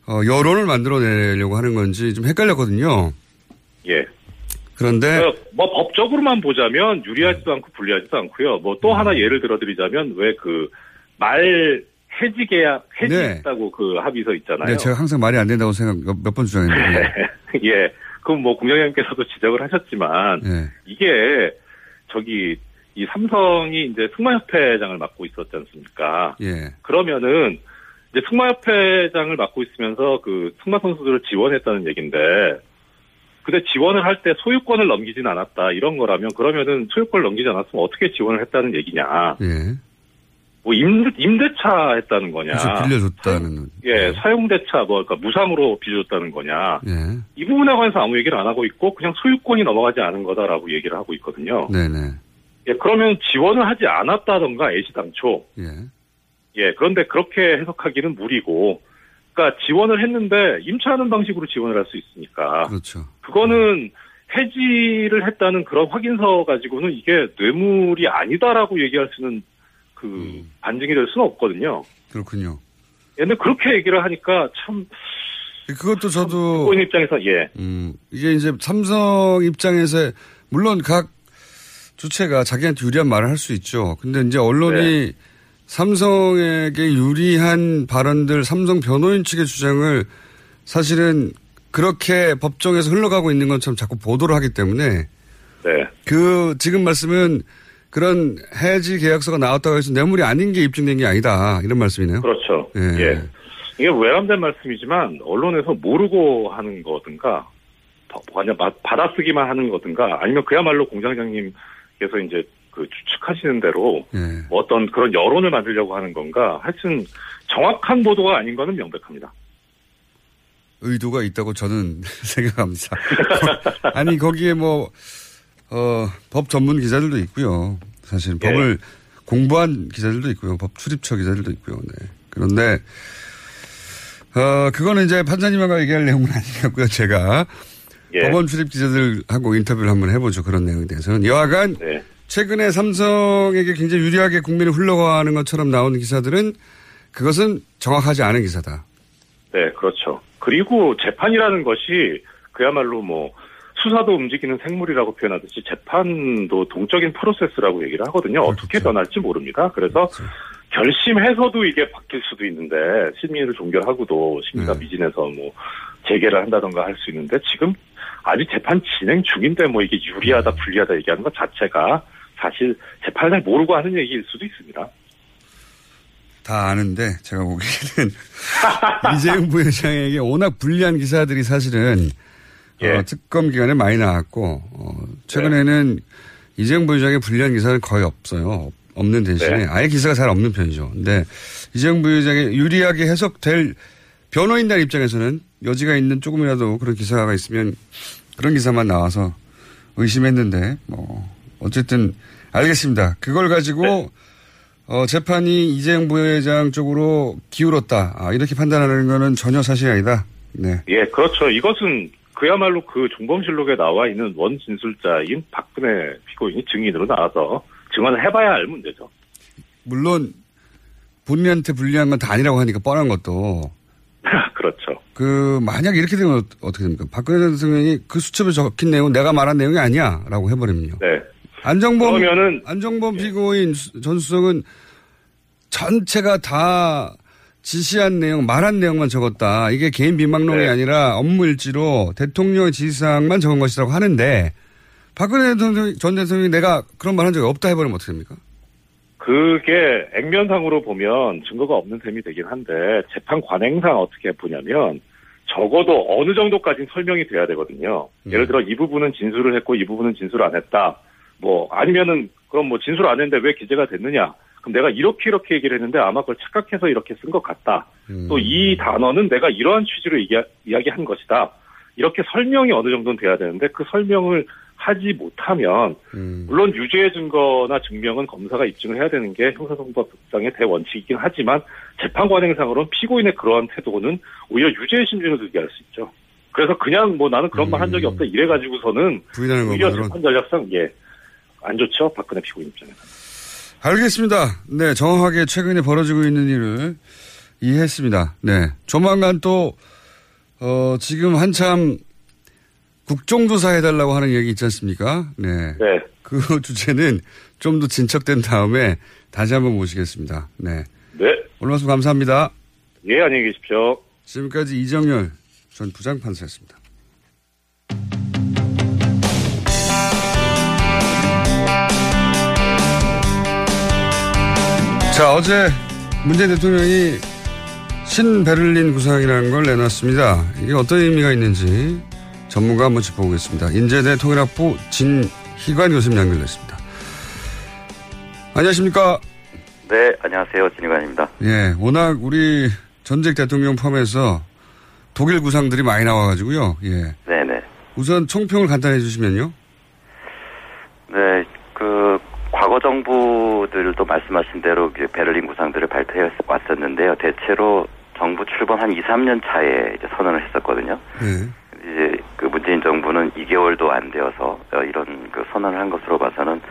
어, 여론을 만들어내려고 하는 건지 좀 헷갈렸거든요. 예. 그런데 어, 뭐 법적으로만 보자면 유리하지도 않고 불리하지도 않고요. 뭐 또 하나 예를 들어드리자면 왜 그 말 해지 계약 해지했다고 그 합의서 있잖아요. 네, 제가 항상 말이 안 된다고 생각 몇 번 주장했는데 (laughs) 예. 그럼 뭐 국장님께서도 지적을 하셨지만 네. 이게 저기 이 삼성이 이제 승마협회장을 맡고 있었지 않습니까? 예. 그러면은 이제 승마협회장을 맡고 있으면서 그 승마 선수들을 지원했다는 얘긴데 근데 지원을 할 때 소유권을 넘기진 않았다 이런 거라면 그러면은 소유권을 넘기지 않았으면 어떻게 지원을 했다는 얘기냐? 예. 뭐 임대, 임대차 했다는 거냐? 그래서 빌려줬다는 예, 사용대차 뭐 그러니까 무상으로 빌려줬다는 거냐? 예. 이 부분에 관해서 아무 얘기를 안 하고 있고 그냥 소유권이 넘어가지 않은 거다라고 얘기를 하고 있거든요. 네네. 예, 그러면 지원을 하지 않았다던가 애시 당초. 예. 예, 그런데 그렇게 해석하기는 무리고, 그러니까 지원을 했는데 임차하는 방식으로 지원을 할 수 있으니까. 그렇죠. 그거는 해지를 했다는 그런 확인서 가지고는 이게 뇌물이 아니다라고 얘기할 수는 그 음. 반증이 될 수는 없거든요. 그렇군요. 예, 근데 그렇게 얘기를 하니까 참 그것도 저도 피고인 입장에서 예, 음, 이게 이제 삼성 입장에서 물론 각 주체가 자기한테 유리한 말을 할 수 있죠. 근데 이제 언론이 삼성에게 유리한 발언들 삼성 변호인 측의 주장을 사실은 그렇게 법정에서 흘러가고 있는 것처럼 자꾸 보도를 하기 때문에 네, 그 지금 말씀은 그런 해지 계약서가 나왔다고 해서 뇌물이 아닌 게 입증된 게 아니다 이런 말씀이네요. 그렇죠. 예. 예. 이게 외람된 말씀이지만 언론에서 모르고 하는 거든가 완전 받아쓰기만 하는 거든가 아니면 그야말로 공장장님 께서 이제 그 추측하시는 대로 예. 뭐 어떤 그런 여론을 만들려고 하는 건가 하여튼 정확한 보도가 아닌 거는 명백합니다. 의도가 있다고 저는 (laughs) 생각합니다. (laughs) 아니 거기에 뭐 어, 법 전문 기자들도 있고요. 사실 예. 법을 공부한 기자들도 있고요. 법 출입처 기자들도 있고요. 네. 그런데 어, 그거는 이제 판사님하고 얘기할 내용은 (laughs) 같고요. 제가 예. 법원 출입 기자들하고 인터뷰를 한번 해보죠. 그런 내용에 대해서는. 여하간 네. 최근에 삼성에게 굉장히 유리하게 국민이 흘러가는 것처럼 나오는 기사들은 그것은 정확하지 않은 기사다. 네, 그렇죠. 그리고 재판이라는 것이 그야말로 뭐 수사도 움직이는 생물이라고 표현하듯이 재판도 동적인 프로세스라고 얘기를 하거든요. 어떻게 변할지 모릅니다. 그래서 결심해서도 이게 바뀔 수도 있는데 시민을 종결하고도 시민과 미진해서 뭐 재개를 한다던가 할 수 있는데 지금 아직 재판 진행 중인데 뭐 이게 유리하다 불리하다 얘기하는 것 자체가 사실 재판을 잘 모르고 하는 얘기일 수도 있습니다. 다 아는데 제가 보기에는 (laughs) 이재용 부회장에게 워낙 불리한 기사들이 사실은 어, 특검 기간에 많이 나왔고 어, 최근에는 이재용 부회장의 불리한 기사는 거의 없어요. 없는 대신에 네. 아예 기사가 잘 없는 편이죠. 근데 이재용 부회장의 유리하게 해석될 변호인단 입장에서는 여지가 있는 조금이라도 그런 기사가 있으면 그런 기사만 나와서 의심했는데 뭐 어쨌든 알겠습니다. 그걸 가지고 어, 재판이 이재용 부회장 쪽으로 기울었다. 아, 이렇게 판단하는 거는 전혀 사실이 아니다. 네. 예, 그렇죠. 이것은 그야말로 그 종범실록에 나와 있는 원 진술자인 박근혜 피고인이 증인으로 나와서 증언을 해봐야 알 문제죠. 물론 본인한테 불리한 건 다 아니라고 하니까 뻔한 것도 그렇죠. 그 만약 이렇게 되면 어- 어떻게 됩니까? 박근혜 전 대통령이 그 수첩에 적힌 내용은 내가 말한 내용이 아니야라고 해버리면요. 네. 안정범 그러면은- 안정범 피고인 수- 전 수석은 전체가 다 지시한 내용, 말한 내용만 적었다. 이게 개인 비망록이 네. 아니라 업무 일지로 대통령의 지시사항만 적은 것이라고 하는데 박근혜 전 대통령이 내가 그런 말 한 적이 없다 해버리면 어떻게 됩니까? 그게 액면상으로 보면 증거가 없는 셈이 되긴 한데 재판 관행상 어떻게 보냐면 적어도 어느 정도까지는 설명이 돼야 되거든요. 예를 들어 이 부분은 진술을 했고 이 부분은 진술을 안 했다. 뭐 아니면은 그럼 뭐 진술 안 했는데 왜 기재가 됐느냐? 그럼 내가 이렇게 이렇게 얘기를 했는데 아마 그걸 착각해서 이렇게 쓴 것 같다. 또이 단어는 내가 이러한 취지로 이야, 이야기한 것이다. 이렇게 설명이 어느 정도는 돼야 되는데 그 설명을 하지 못하면 물론 유죄의 증거나 증명은 검사가 입증을 해야 되는 게 형사소송법상의 대원칙이긴 하지만 재판 관행상으로는 피고인의 그러한 태도는 오히려 유죄의 심증을 들게 할 수 있죠. 그래서 그냥 뭐 나는 그런 말한 적이 없다 이래 가지고서는 부인하는 오히려. 재판 전략상 예 안 좋죠 박근혜 피고인 입장에서. 알겠습니다. 네, 정확하게 최근에 벌어지고 있는 일을 이해했습니다. 네. 조만간 또, 어, 지금 한참 국정조사 해달라고 하는 얘기 있지 않습니까? 네. 네. 그 (laughs) 주제는 좀 더 진척된 다음에 다시 한번 모시겠습니다. 네. 네. 오늘 말씀 감사합니다. 예, 안녕히 계십시오. 지금까지 이정열 전 부장판사였습니다. 자, 어제 문재인 대통령이 신베를린 구상이라는 걸 내놨습니다. 이게 어떤 의미가 있는지 전문가 한번 짚어보겠습니다. 인제대 통일학부 진희관 교수님 연결됐습니다. 안녕하십니까? 네, 안녕하세요. 진희관입니다. 예, 워낙 우리 전직 대통령 포함해서 독일 구상들이 많이 나와가지고요. 예. 네네. 우선 총평을 간단히 해주시면요. 네, 그, 과거 정부들도 말씀하신 대로 그 베를린 구상들을 발표해 왔었는데요. 대체로 정부 출범 한 2, 3년 차에 이제 선언을 했었거든요. 네. 이제 그 문재인 정부는 2개월도 안 되어서 어, 이런 그 선언을 한 것으로 봐서는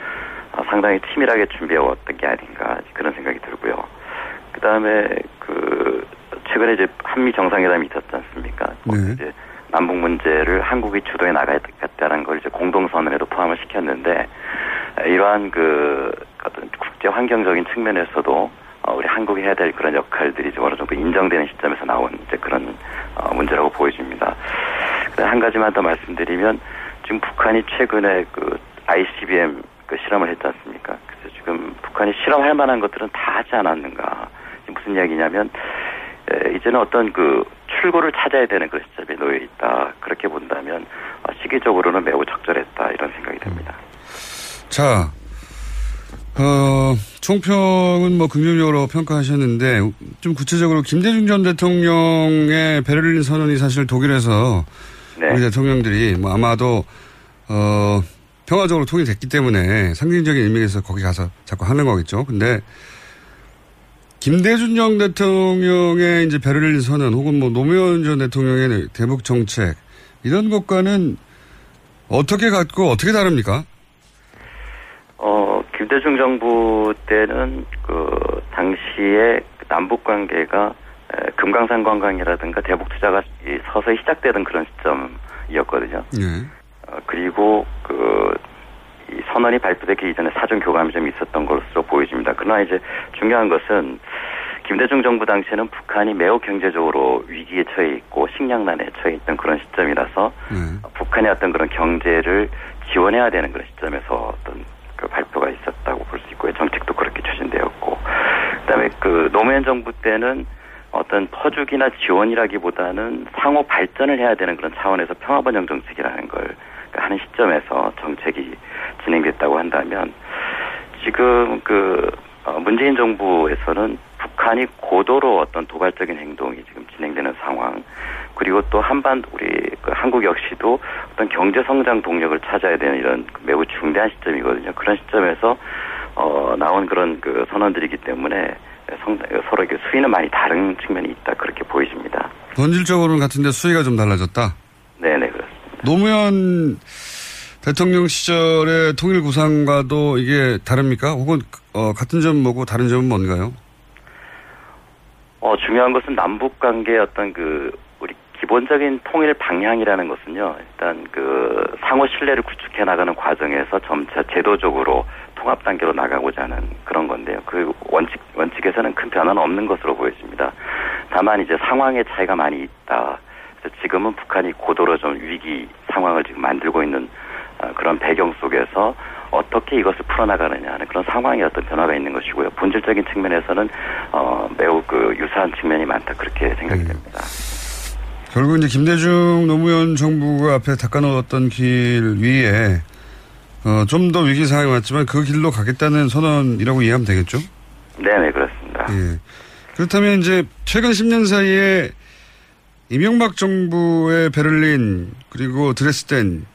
어, 상당히 치밀하게 준비해 왔던 게 아닌가 그런 생각이 들고요. 그 다음에 그 최근에 이제 한미 정상회담이 있었지 않습니까? 네. 이제 남북 문제를 한국이 주도해 나가야겠다는 걸 이제 공동선언에도 포함을 시켰는데 에, 이러한 그 어떤 국제 환경적인 측면에서도 어, 우리 한국이 해야 될 그런 역할들이 좀 어느 정도 인정되는 시점에서 나온 이제 그런 어, 문제라고 보여집니다. 한 가지만 더 말씀드리면 지금 북한이 최근에 그 ICBM 그 실험을 했지 않습니까? 그래서 지금 북한이 실험할 만한 것들은 다 하지 않았는가? 무슨 이야기냐면 에, 이제는 어떤 그 출구를 찾아야 되는 그런 시점에 놓여 있다. 그렇게 본다면 어, 시기적으로는 매우 적절했다 이런 생각이 듭니다. 자, 어, 총평은 뭐 긍정적으로 평가하셨는데 좀 구체적으로 김대중 전 대통령의 베를린 선언이 사실 독일에서 우리 대통령들이 뭐 아마도 어, 평화적으로 통일됐기 때문에 상징적인 의미에서 거기 가서 자꾸 하는 거겠죠. 근데 김대중 전 대통령의 이제 베를린 선언 혹은 뭐 노무현 전 대통령의 대북 정책 이런 것과는 어떻게 같고 어떻게 다릅니까? 어, 김대중 정부 때는 그 당시에 남북 관계가 에, 금강산 관광이라든가 대북 투자가 이 서서히 시작되던 그런 시점이었거든요. 예. 어, 그리고 그, 이 선언이 발표되기 이전에 사전 교감이 좀 있었던 것으로 보여집니다. 그러나 이제 중요한 것은 김대중 정부 당시에는 북한이 매우 경제적으로 위기에 처해 있고 식량난에 처해 있던 그런 시점이라서 북한의 어떤 그런 경제를 지원해야 되는 그런 시점에서 어떤 그 발표가 있었다고 볼 수 있고요. 정책도 그렇게 추진되었고 그다음에 그 노무현 정부 때는 어떤 퍼주기나 지원이라기보다는 상호 발전을 해야 되는 그런 차원에서 평화번영 정책이라는 걸 하는 시점에서 정책이 진행됐다고 한다면 지금 그 어, 문재인 정부에서는 북한이 고도로 어떤 도발적인 행동이 지금 진행되는 상황 그리고 또 한반 우리 그 한국 역시도 어떤 경제 성장 동력을 찾아야 되는 이런 매우 중대한 시점이거든요. 그런 시점에서 어 나온 그런 그 선언들이기 때문에 성, 서로 이렇게 수위는 많이 다른 측면이 있다 그렇게 보여집니다. 본질적으로는 같은데 수위가 좀 달라졌다. 네네 그렇습니다. 노무현 대통령 시절의 통일 구상과도 이게 다릅니까? 혹은 어, 같은 점 뭐고 다른 점은 뭔가요? 어, 중요한 것은 남북 관계의 어떤 그, 우리 기본적인 통일 방향이라는 것은요, 일단 그 상호 신뢰를 구축해 나가는 과정에서 점차 제도적으로 통합 단계로 나가고자 하는 그런 건데요. 그 원칙, 원칙에서는 큰 변화는 없는 것으로 보여집니다. 다만 이제 상황의 차이가 많이 있다. 지금은 북한이 고도로 좀 위기 상황을 지금 만들고 있는 어, 그런 배경 속에서 어떻게 이것을 풀어나가느냐 하는 그런 상황의 어떤 변화가 있는 것이고요. 본질적인 측면에서는 어, 매우 그 유사한 측면이 많다 그렇게 생각이 됩니다. 결국 이제 김대중 노무현 정부가 앞에 닦아놓았던 길 위에 어, 좀 더 위기 상황이 왔지만 그 길로 가겠다는 선언이라고 이해하면 되겠죠? 네네 그렇습니다. 예. 그렇다면 이제 최근 10년 사이에 이명박 정부의 베를린 그리고 드레스덴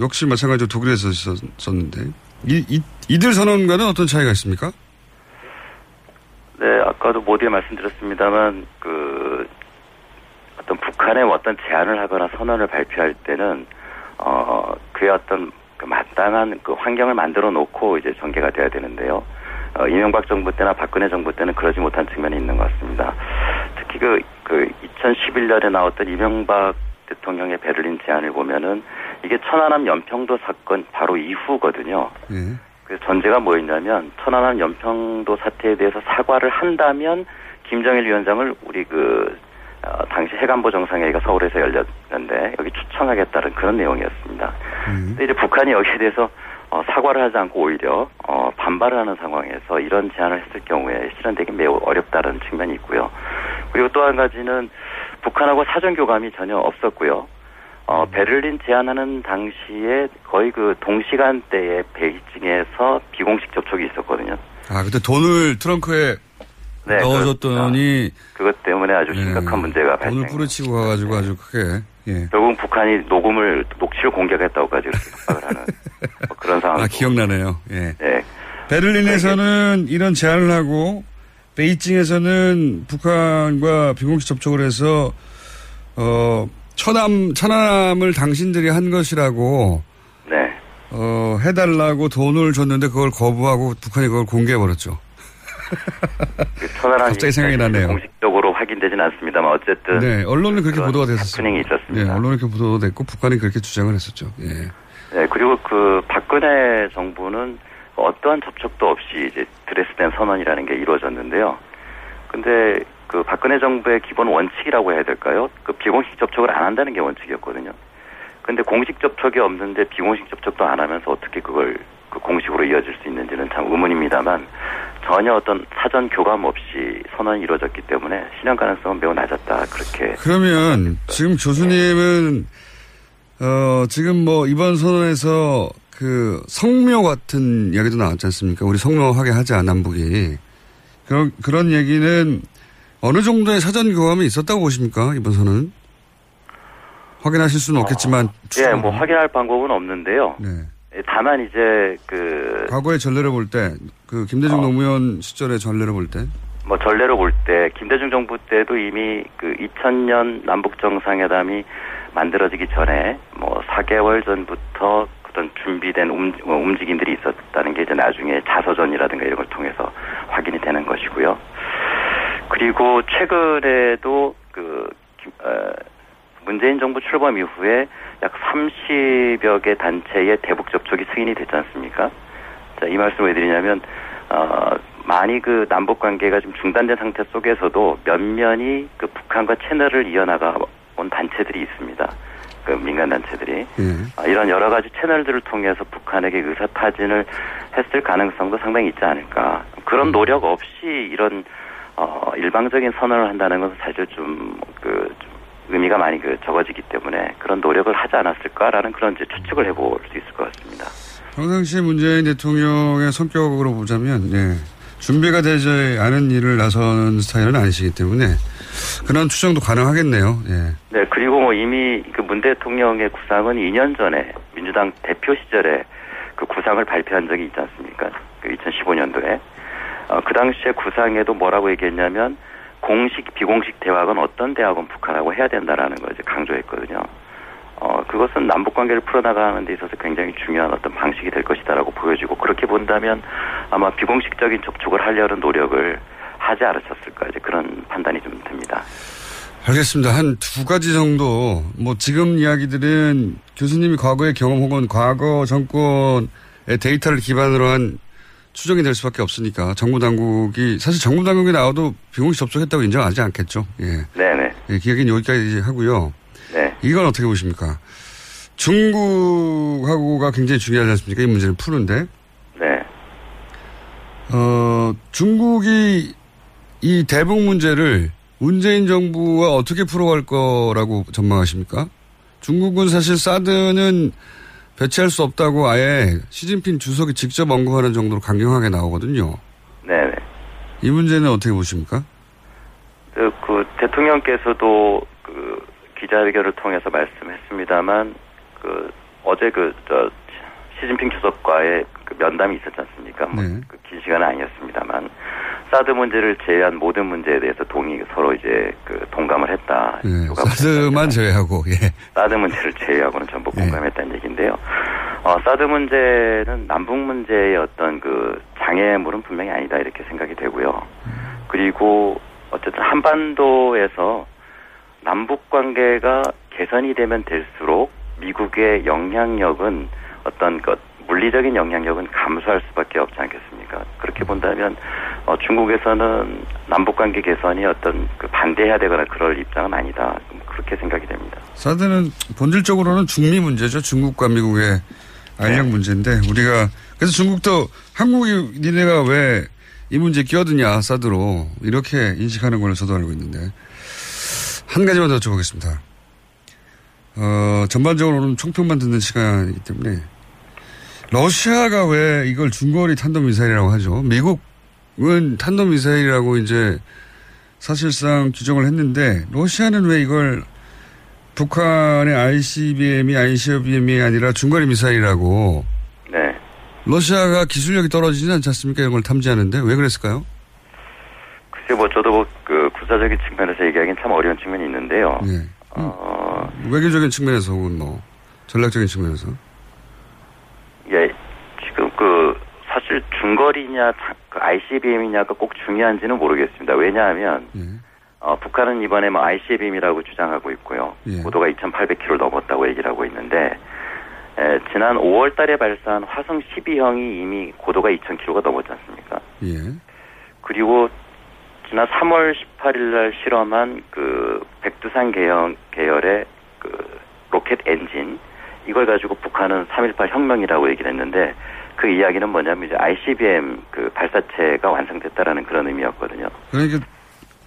역시 마찬가지로 독일에서 있었는데 이, 이, 이들 선언과는 어떤 차이가 있습니까? 네, 아까도 모두에 말씀드렸습니다만 그 어떤 북한의 어떤 제안을 하거나 선언을 발표할 때는 어 그의 어떤 그 마땅한 그 환경을 만들어 놓고 이제 전개가 돼야 되는데요. 어, 이명박 정부 때나 박근혜 정부 때는 그러지 못한 측면이 있는 것 같습니다. 특히 그, 그 2011년에 나왔던 이명박 대통령의 베를린 제안을 보면은 이게 천안함 연평도 사건 바로 이후거든요. 예. 그 전제가 뭐였냐면 천안함 연평도 사태에 대해서 사과를 한다면 김정일 위원장을 우리 그 어, 당시 해관보 정상회의가 서울에서 열렸는데 여기 추천하겠다는 그런 내용이었습니다. 근데 이제 북한이 여기에 대해서 어, 사과를 하지 않고 오히려 어, 반발을 하는 상황에서 이런 제안을 했을 경우에 실현되기 매우 어렵다는 측면이 있고요. 그리고 또 한 가지는 북한하고 사전 교감이 전혀 없었고요. 어, 베를린 제안하는 당시에 거의 그 동시간대에 베이징에서 비공식 접촉이 있었거든요. 아, 그때 돈을 트렁크에 네, 넣어줬더니 그것 때문에 아주 심각한 문제가 발생. 돈을 뿌리치고 가가지고 아주 크게 예. 결국 북한이 녹음을 녹취를 공격했다고까지 이렇게 협박을 하는 뭐 그런 상황. 아 기억나네요. 예. 네. 베를린에서는 이런 제안을 하고 베이징에서는 북한과 비공식 접촉을 해서 어 천암 천암을 당신들이 한 것이라고 네. 어 해달라고 돈을 줬는데 그걸 거부하고 북한이 그걸 공개해 버렸죠. 그 천안함이 갑자기 생각이 나네요. 공식적으로 확인되지는 않습니다만 어쨌든 네, 언론은 그렇게 보도가 됐었어요. 해프닝이 있었습니다. 네, 언론은 그렇게 보도가 됐고 북한이 그렇게 주장을 했었죠. 예. 네, 그리고 그 박근혜 정부는 어떠한 접촉도 없이 이제 드레스덴 선언이라는 게 이루어졌는데요. 근데 그 박근혜 정부의 기본 원칙이라고 해야 될까요? 그 비공식 접촉을 안 한다는 게 원칙이었거든요. 근데 공식 접촉이 없는데 비공식 접촉도 안 하면서 어떻게 그걸 그 공식으로 이어질 수 있는지는 참 의문입니다만 전혀 어떤 사전 교감 없이 선언이 이루어졌기 때문에 실현 가능성은 매우 낮았다 그렇게 그러면 지금 교수님은 어 지금 뭐 이번 선언에서 그 성묘 같은 이야기도 나왔지 않습니까? 우리 성묘하게 하자 남북이 그런 그런 얘기는 어느 정도의 사전 교감이 있었다고 보십니까 이번 선언? 확인하실 수는 없겠지만 예, 뭐 확인할 방법은 없는데요. 네. 예, 다만 이제 그 과거의 전례를 볼 때 그 김대중 노무현 시절의 전례를 볼 때 뭐 전례로 볼 때 김대중 정부 때도 이미 그 2000년 남북 정상회담이 만들어지기 전에 뭐 4개월 전부터 어떤 준비된 움, 어, 움직임들이 있었다는 게 이제 나중에 자서전이라든가 이런 걸 통해서 확인이 되는 것이고요. 그리고 최근에도 그 김- 어, 문재인 정부 출범 이후에 약 30여 개 단체의 대북 접촉이 승인이 됐지 않습니까? 자, 이 말씀을 왜 드리냐면 어, 많이 그 남북 관계가 좀 중단된 상태 속에서도 면면이 그 북한과 채널을 이어나가 온 단체들이 있습니다. 그 민간 단체들이 아, 이런 여러 가지 채널들을 통해서 북한에게 의사 타진을 했을 가능성도 상당히 있지 않을까. 그런 노력 없이 이런 어, 일방적인 선언을 한다는 것은 사실 좀그 의미가 많이 그 적어지기 때문에 그런 노력을 하지 않았을까라는 그런 이제 추측을 해볼 수 있을 것 같습니다. 평상시 문재인 대통령의 성격으로 보자면 예, 준비가 되지 않은 일을 나서는 스타일은 아니시기 때문에 그런 추정도 가능하겠네요. 예. 네, 그리고 뭐 이미 그 문 대통령의 구상은 2년 전에 민주당 대표 시절에 그 구상을 발표한 적이 있지 않습니까? 그 2015년도에. 어, 그 당시에 구상에도 뭐라고 얘기했냐면 공식, 비공식 대화건 어떤 대화건 북한하고 해야 된다라는 걸 이제 강조했거든요. 어, 그것은 남북 관계를 풀어나가는 데 있어서 굉장히 중요한 어떤 방식이 될 것이다라고 보여지고 그렇게 본다면 아마 비공식적인 접촉을 하려는 노력을 하지 않으셨을까 이제 그런 판단이 좀 듭니다. 알겠습니다. 한 두 가지 정도, 뭐 지금 이야기들은 교수님이 과거의 경험 혹은 과거 정권의 데이터를 기반으로 한 추정이 될 수밖에 없으니까 정부 당국이, 사실 정부 당국이 나와도 비공식 접촉했다고 인정하지 않겠죠. 예. 네네. 예, 기획은 여기까지 하고요. 네. 이건 어떻게 보십니까? 중국하고가 굉장히 중요하지 않습니까? 이 문제를 푸는데. 네. 어, 중국이 이 대북 문제를 문재인 정부와 어떻게 풀어갈 거라고 전망하십니까? 중국은 사실 사드는 배치할 수 없다고 아예 시진핑 주석이 직접 언급하는 정도로 강경하게 나오거든요. 네네. 이 문제는 어떻게 보십니까? 그, 그 대통령께서도 그 기자회견을 통해서 말씀했습니다만 그 어제 그 저 시진핑 주석과의 그 면담이 있었지 않습니까? 뭐 네. 그긴 시간은 아니었습니다만 사드 문제를 제외한 모든 문제에 대해서 동의 서로 이제 그 동감을 했다. 예, 사드만 제외하고, 예. 사드 문제를 제외하고는 전부 공감했다는 얘기인데요. 어, 사드 문제는 남북 문제의 어떤 그 장애물은 분명히 아니다 이렇게 생각이 되고요. 그리고 어쨌든 한반도에서 남북 관계가 개선이 되면 될수록 미국의 영향력은 어떤 것 물리적인 영향력은 감소할 수밖에 없지 않겠습니까? 그렇게 본다면 어, 중국에서는 남북 관계 개선이 어떤 그 반대해야 되거나 그럴 입장은 아니다. 그렇게 생각이 됩니다. 사드는 본질적으로는 중미 문제죠. 중국과 미국의 알력 문제인데 우리가 그래서 중국도 한국이 니네가 왜 이 문제에 끼어드냐 사드로 이렇게 인식하는 걸로 저도 알고 있는데 한 가지만 더 여쭤보겠습니다. 어, 전반적으로는 총평만 듣는 시간이기 때문에 러시아가 왜 이걸 중거리 탄도미사일이라고 하죠? 미국은 탄도미사일이라고 이제 사실상 규정을 했는데 러시아는 왜 이걸 북한의 ICBM이 ICBM이 아니라 중거리 미사일이라고 네. 러시아가 기술력이 떨어지진 않지 않습니까? 이런 걸 탐지하는데 왜 그랬을까요? 글쎄 뭐 저도 뭐그 구사적인 측면에서 얘기하기는 참 어려운 측면이 있는데요. 예. 어, 외교적인 측면에서 혹은 뭐 전략적인 측면에서 예, 지금 그 사실 중거리냐 자- 그 ICBM이냐가 꼭 중요한지는 모르겠습니다. 왜냐하면 어, 북한은 이번에 뭐 ICBM이라고 주장하고 있고요. 예. 고도가 2,800km 넘었다고 얘기를 하고 있는데 에, 지난 5월 달에 발사한 화성 12형이 이미 고도가 2,000km가 넘었지 않습니까? 예. 그리고 지난 3월 18일 날 실험한 그 백두산 계열, 계열의 그 로켓 엔진 이걸 가지고 북한은 3.18 혁명이라고 얘기를 했는데 그 이야기는 뭐냐면 이제 ICBM 그 발사체가 완성됐다라는 그런 의미였거든요. 그러니까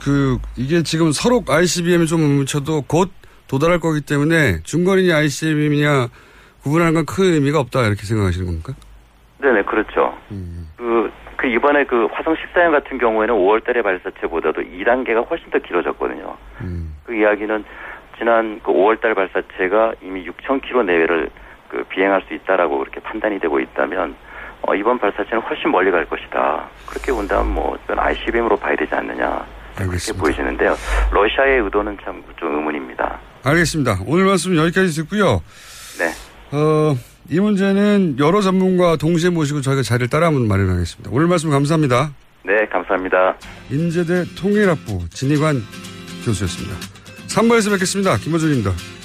그 이게 지금 서로 ICBM이 좀 뭉쳐도 곧 도달할 거기 때문에 중거리냐 ICBM이냐 구분하는 건 큰 의미가 없다 이렇게 생각하시는 겁니까? 네네 그렇죠. 그, 그 이번에 그 화성 14형 같은 경우에는 5월달의 발사체보다도 2단계가 훨씬 더 길어졌거든요. 그 이야기는 지난 그 5월달 발사체가 이미 6,000km 내외를 그 비행할 수 있다라고 그렇게 판단이 되고 있다면 어, 이번 발사체는 훨씬 멀리 갈 것이다. 그렇게 본다면 뭐 이건 ICBM으로 봐야 되지 않느냐 알겠습니다. 그렇게 보이시는데요. 러시아의 의도는 참 좀 의문입니다. 알겠습니다. 오늘 말씀 여기까지 듣고요. 네. 어, 이 문제는 여러 전문가 동시에 모시고 저희가 자리를 따라 한번 마련하겠습니다. 오늘 말씀 감사합니다. 네, 감사합니다. 인제대 통일학부 진희관 교수였습니다. 3부에서 뵙겠습니다. 김호준입니다.